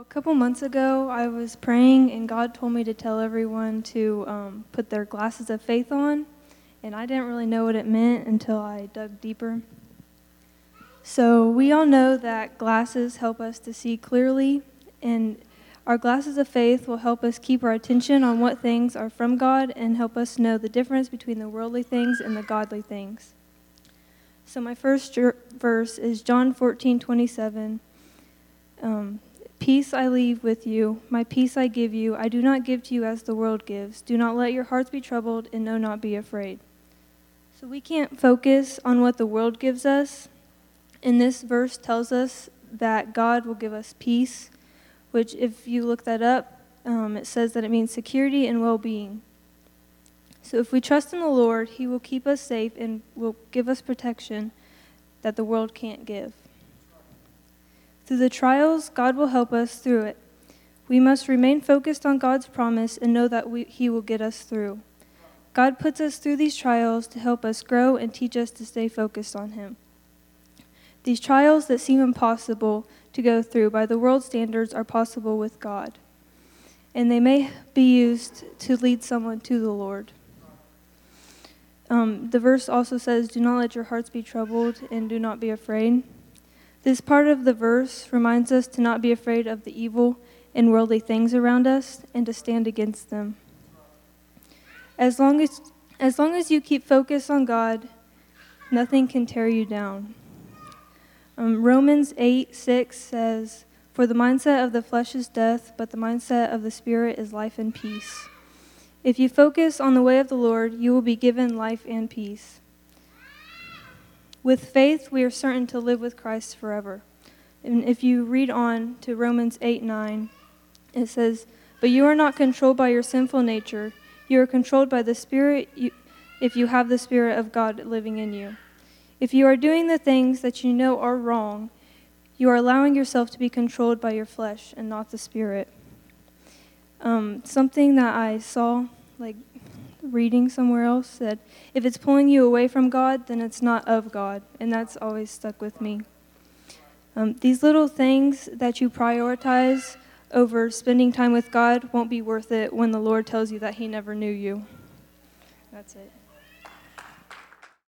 a couple months ago, I was praying, and God told me to tell everyone to um, put their glasses of faith on, and I didn't really know what it meant until I dug deeper. So, we all know that glasses help us to see clearly, and our glasses of faith will help us keep our attention on what things are from God and help us know the difference between the worldly things and the godly things. So, my first verse is John 14 27. Um, Peace I leave with you, my peace I give you. I do not give to you as the world gives. Do not let your hearts be troubled, and no, not be afraid. So we can't focus on what the world gives us. And this verse tells us that God will give us peace, which, if you look that up, um, it says that it means security and well being. So if we trust in the Lord, He will keep us safe and will give us protection that the world can't give. Through the trials, God will help us through it. We must remain focused on God's promise and know that we, He will get us through. God puts us through these trials to help us grow and teach us to stay focused on Him. These trials that seem impossible to go through by the world standards are possible with God, and they may be used to lead someone to the Lord. Um, the verse also says, Do not let your hearts be troubled and do not be afraid. This part of the verse reminds us to not be afraid of the evil and worldly things around us and to stand against them. As long as, as long as you keep focus on God, nothing can tear you down. Um, Romans 8 6 says, For the mindset of the flesh is death, but the mindset of the spirit is life and peace. If you focus on the way of the Lord, you will be given life and peace. With faith, we are certain to live with Christ forever. And if you read on to Romans 8 9, it says, But you are not controlled by your sinful nature. You are controlled by the Spirit you, if you have the Spirit of God living in you. If you are doing the things that you know are wrong, you are allowing yourself to be controlled by your flesh and not the Spirit. Um, something that I saw, like reading somewhere else said, if it's pulling you away from God, then it's not of God. And that's always stuck with me. Um, these little things that you prioritize over spending time with God won't be worth it when the Lord tells you that He never knew you. That's it.